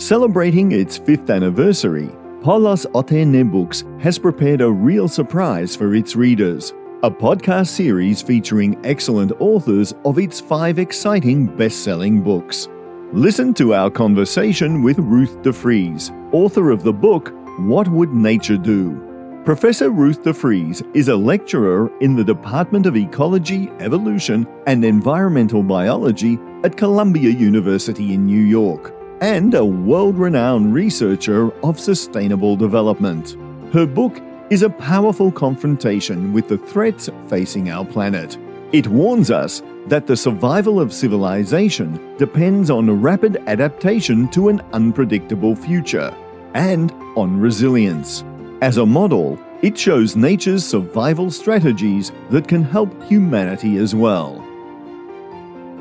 Celebrating its fifth anniversary, Polos Otene Books has prepared a real surprise for its readers. A podcast series featuring excellent authors of its five exciting best selling books. Listen to our conversation with Ruth DeFries, author of the book What Would Nature Do? Professor Ruth DeFries is a lecturer in the Department of Ecology, Evolution, and Environmental Biology at Columbia University in New York, and a world renowned researcher of sustainable development. Her book is a powerful confrontation with the threats facing our planet. It warns us that the survival of civilization depends on rapid adaptation to an unpredictable future and on resilience. As a model, it shows nature's survival strategies that can help humanity as well.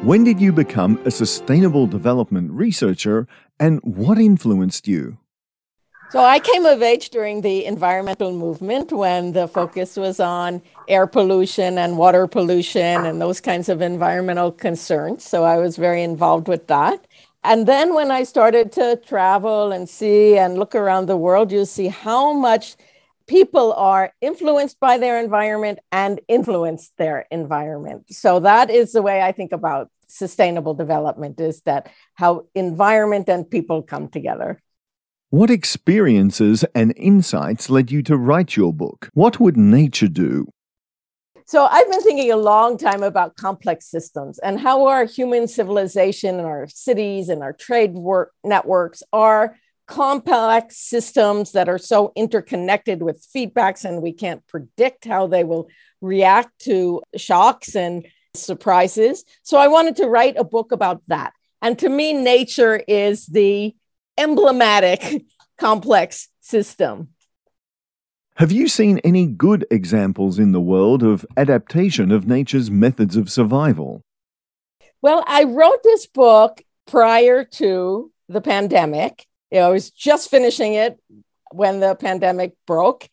When did you become a sustainable development researcher and what influenced you? So I came of age during the environmental movement when the focus was on air pollution and water pollution and those kinds of environmental concerns. So I was very involved with that. And then when I started to travel and see and look around the world, you see how much people are influenced by their environment and influence their environment. So that is the way I think about sustainable development is that how environment and people come together. What experiences and insights led you to write your book? What would nature do? So I've been thinking a long time about complex systems and how our human civilization and our cities and our trade work networks are complex systems that are so interconnected with feedbacks and we can't predict how they will react to shocks and surprises. So I wanted to write a book about that. And to me, nature is the emblematic complex system. Have you seen any good examples in the world of adaptation of nature's methods of survival? Well, I wrote this book prior to the pandemic. You know, I was just finishing it when the pandemic broke.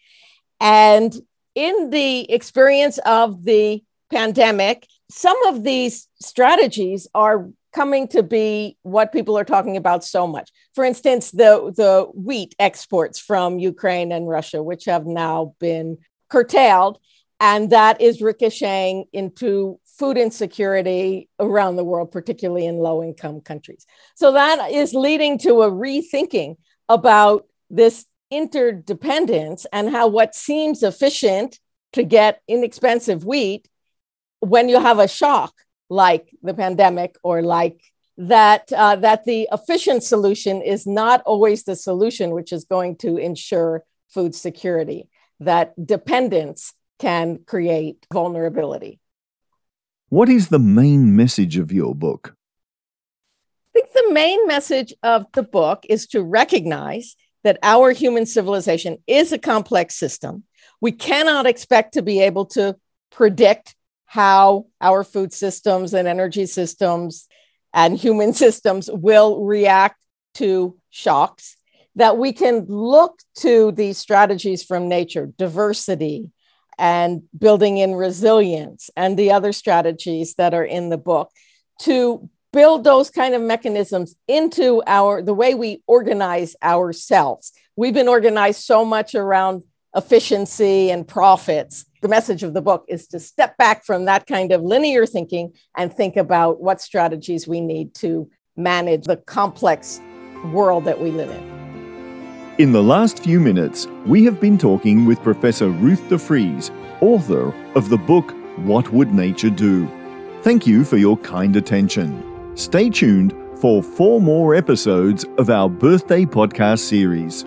And in the experience of the pandemic, some of these strategies are coming to be what people are talking about so much. For instance, the, the wheat exports from Ukraine and Russia, which have now been curtailed, and that is ricocheting into food insecurity around the world, particularly in low income countries. So that is leading to a rethinking about this interdependence and how what seems efficient to get inexpensive wheat when you have a shock like the pandemic or like that uh, that the efficient solution is not always the solution which is going to ensure food security that dependence can create vulnerability. What is the main message of your book? I think the main message of the book is to recognize that our human civilization is a complex system. We cannot expect to be able to predict how our food systems and energy systems and human systems will react to shocks, that we can look to these strategies from nature, diversity and building in resilience, and the other strategies that are in the book to build those kind of mechanisms into our the way we organize ourselves. We've been organized so much around efficiency and profits the message of the book is to step back from that kind of linear thinking and think about what strategies we need to manage the complex world that we live in. In the last few minutes, we have been talking with Professor Ruth DeFries, author of the book What Would Nature Do? Thank you for your kind attention. Stay tuned for four more episodes of our birthday podcast series.